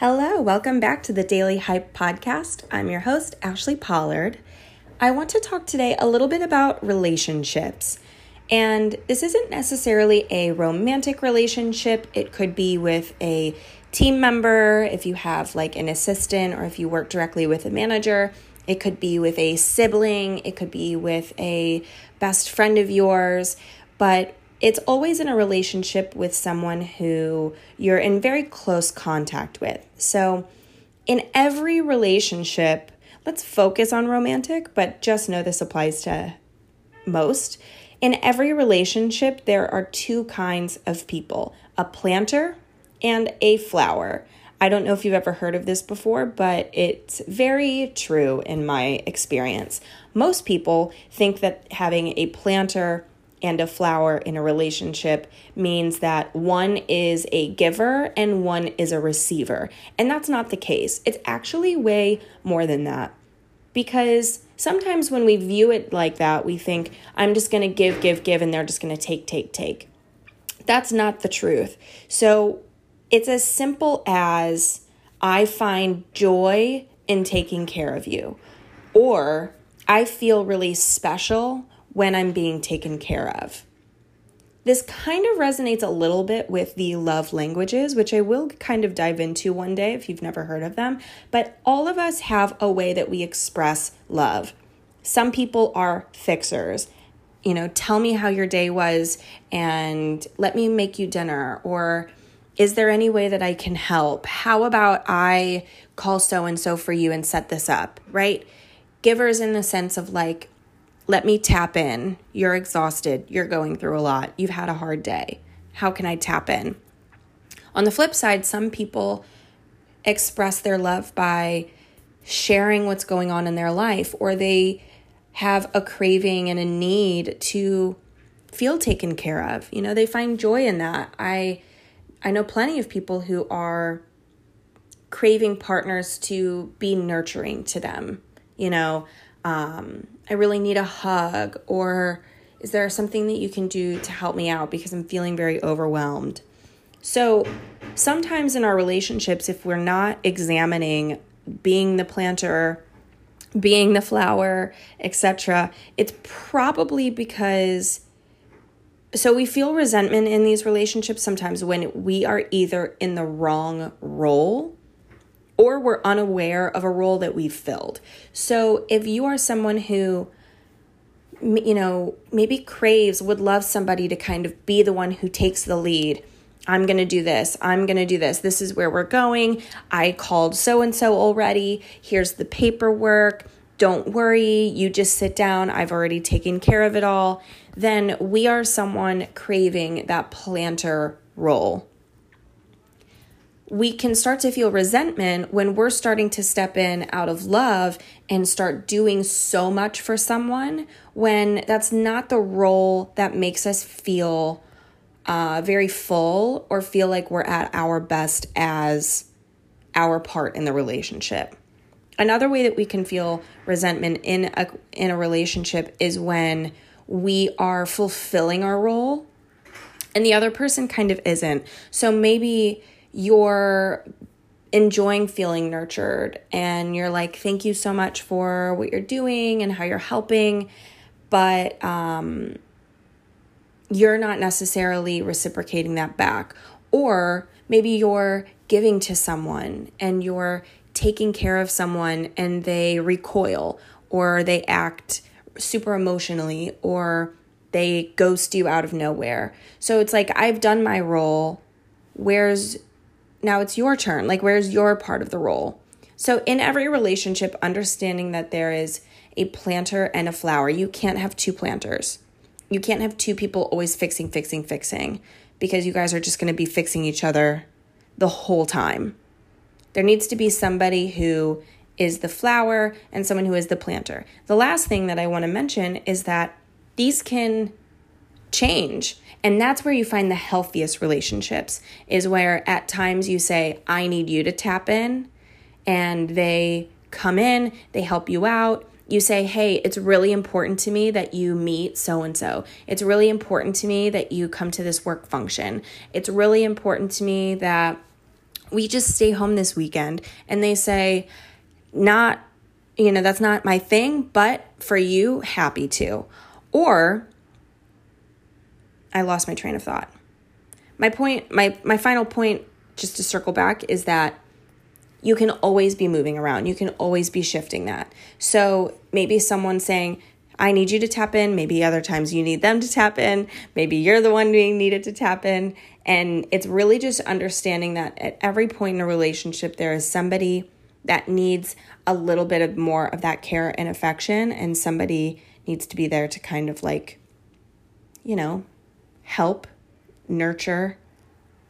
Hello, welcome back to the Daily Hype Podcast. I'm your host, Ashli Pollard. I want to talk today a little bit about relationships. And this isn't necessarily a romantic relationship, it could be with a team member, if you have like an assistant, or if you work directly with a manager. It could be with a sibling, it could be with a best friend of yours. But it's always in a relationship with someone who you're in very close contact with. So, in every relationship, let's focus on romantic, but just know this applies to most. In every relationship, there are two kinds of people a planter and a flower. I don't know if you've ever heard of this before, but it's very true in my experience. Most people think that having a planter and a flower in a relationship means that one is a giver and one is a receiver. And that's not the case. It's actually way more than that. Because sometimes when we view it like that, we think, I'm just going to give, give, give, and they're just going to take, take, take. That's not the truth. So it's as simple as I find joy in taking care of you, or I feel really special when I'm being taken care of. This kind of resonates a little bit with the love languages, which I will kind of dive into one day if you've never heard of them. But all of us have a way that we express love. Some people are fixers. You know, tell me how your day was and let me make you dinner. Or is there any way that I can help? How about I call so and so for you and set this up, right? Givers in the sense of like, let me tap in. You're exhausted. You're going through a lot. You've had a hard day. How can I tap in? On the flip side, some people express their love by sharing what's going on in their life, or they have a craving and a need to feel taken care of. You know, they find joy in that. I I know plenty of people who are craving partners to be nurturing to them. You know, um, I really need a hug, or is there something that you can do to help me out because I'm feeling very overwhelmed? So, sometimes in our relationships, if we're not examining being the planter, being the flower, etc., it's probably because so we feel resentment in these relationships sometimes when we are either in the wrong role or we're unaware of a role that we've filled. So if you are someone who you know, maybe craves, would love somebody to kind of be the one who takes the lead. I'm going to do this. I'm going to do this. This is where we're going. I called so and so already. Here's the paperwork. Don't worry. You just sit down. I've already taken care of it all. Then we are someone craving that planter role we can start to feel resentment when we're starting to step in out of love and start doing so much for someone when that's not the role that makes us feel uh, very full or feel like we're at our best as our part in the relationship. Another way that we can feel resentment in a in a relationship is when we are fulfilling our role and the other person kind of isn't. So maybe you're enjoying feeling nurtured and you're like, thank you so much for what you're doing and how you're helping, but um, you're not necessarily reciprocating that back. Or maybe you're giving to someone and you're taking care of someone and they recoil or they act super emotionally or they ghost you out of nowhere. So it's like, I've done my role. Where's now it's your turn. Like, where's your part of the role? So, in every relationship, understanding that there is a planter and a flower, you can't have two planters. You can't have two people always fixing, fixing, fixing because you guys are just going to be fixing each other the whole time. There needs to be somebody who is the flower and someone who is the planter. The last thing that I want to mention is that these can change. And that's where you find the healthiest relationships, is where at times you say, I need you to tap in, and they come in, they help you out. You say, Hey, it's really important to me that you meet so and so. It's really important to me that you come to this work function. It's really important to me that we just stay home this weekend and they say, not, you know, that's not my thing, but for you, happy to. Or I lost my train of thought. My point, my, my final point, just to circle back, is that you can always be moving around. You can always be shifting that. So maybe someone saying, I need you to tap in. Maybe other times you need them to tap in. Maybe you're the one being needed to tap in. And it's really just understanding that at every point in a relationship, there is somebody that needs a little bit of more of that care and affection, and somebody needs to be there to kind of like, you know, help, nurture,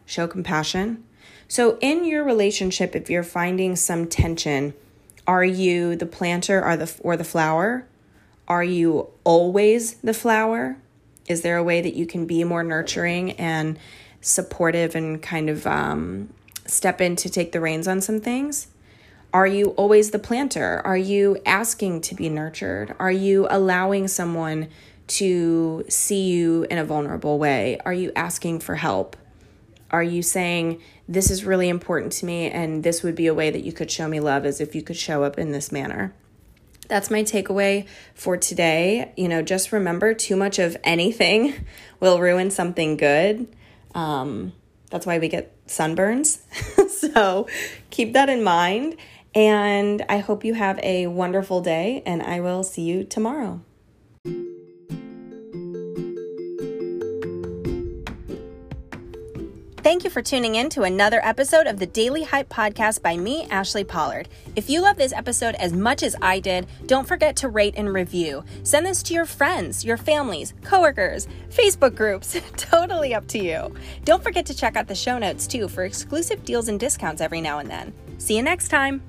show compassion. So, in your relationship, if you're finding some tension, are you the planter or the or the flower? Are you always the flower? Is there a way that you can be more nurturing and supportive and kind of um, step in to take the reins on some things? Are you always the planter? Are you asking to be nurtured? Are you allowing someone to see you in a vulnerable way? Are you asking for help? Are you saying, This is really important to me, and this would be a way that you could show me love as if you could show up in this manner? That's my takeaway for today. You know, just remember too much of anything will ruin something good. Um, that's why we get sunburns. so keep that in mind. And I hope you have a wonderful day, and I will see you tomorrow. Thank you for tuning in to another episode of the Daily Hype Podcast by me, Ashli Pollard. If you love this episode as much as I did, don't forget to rate and review. Send this to your friends, your families, coworkers, Facebook groups. totally up to you. Don't forget to check out the show notes too for exclusive deals and discounts every now and then. See you next time.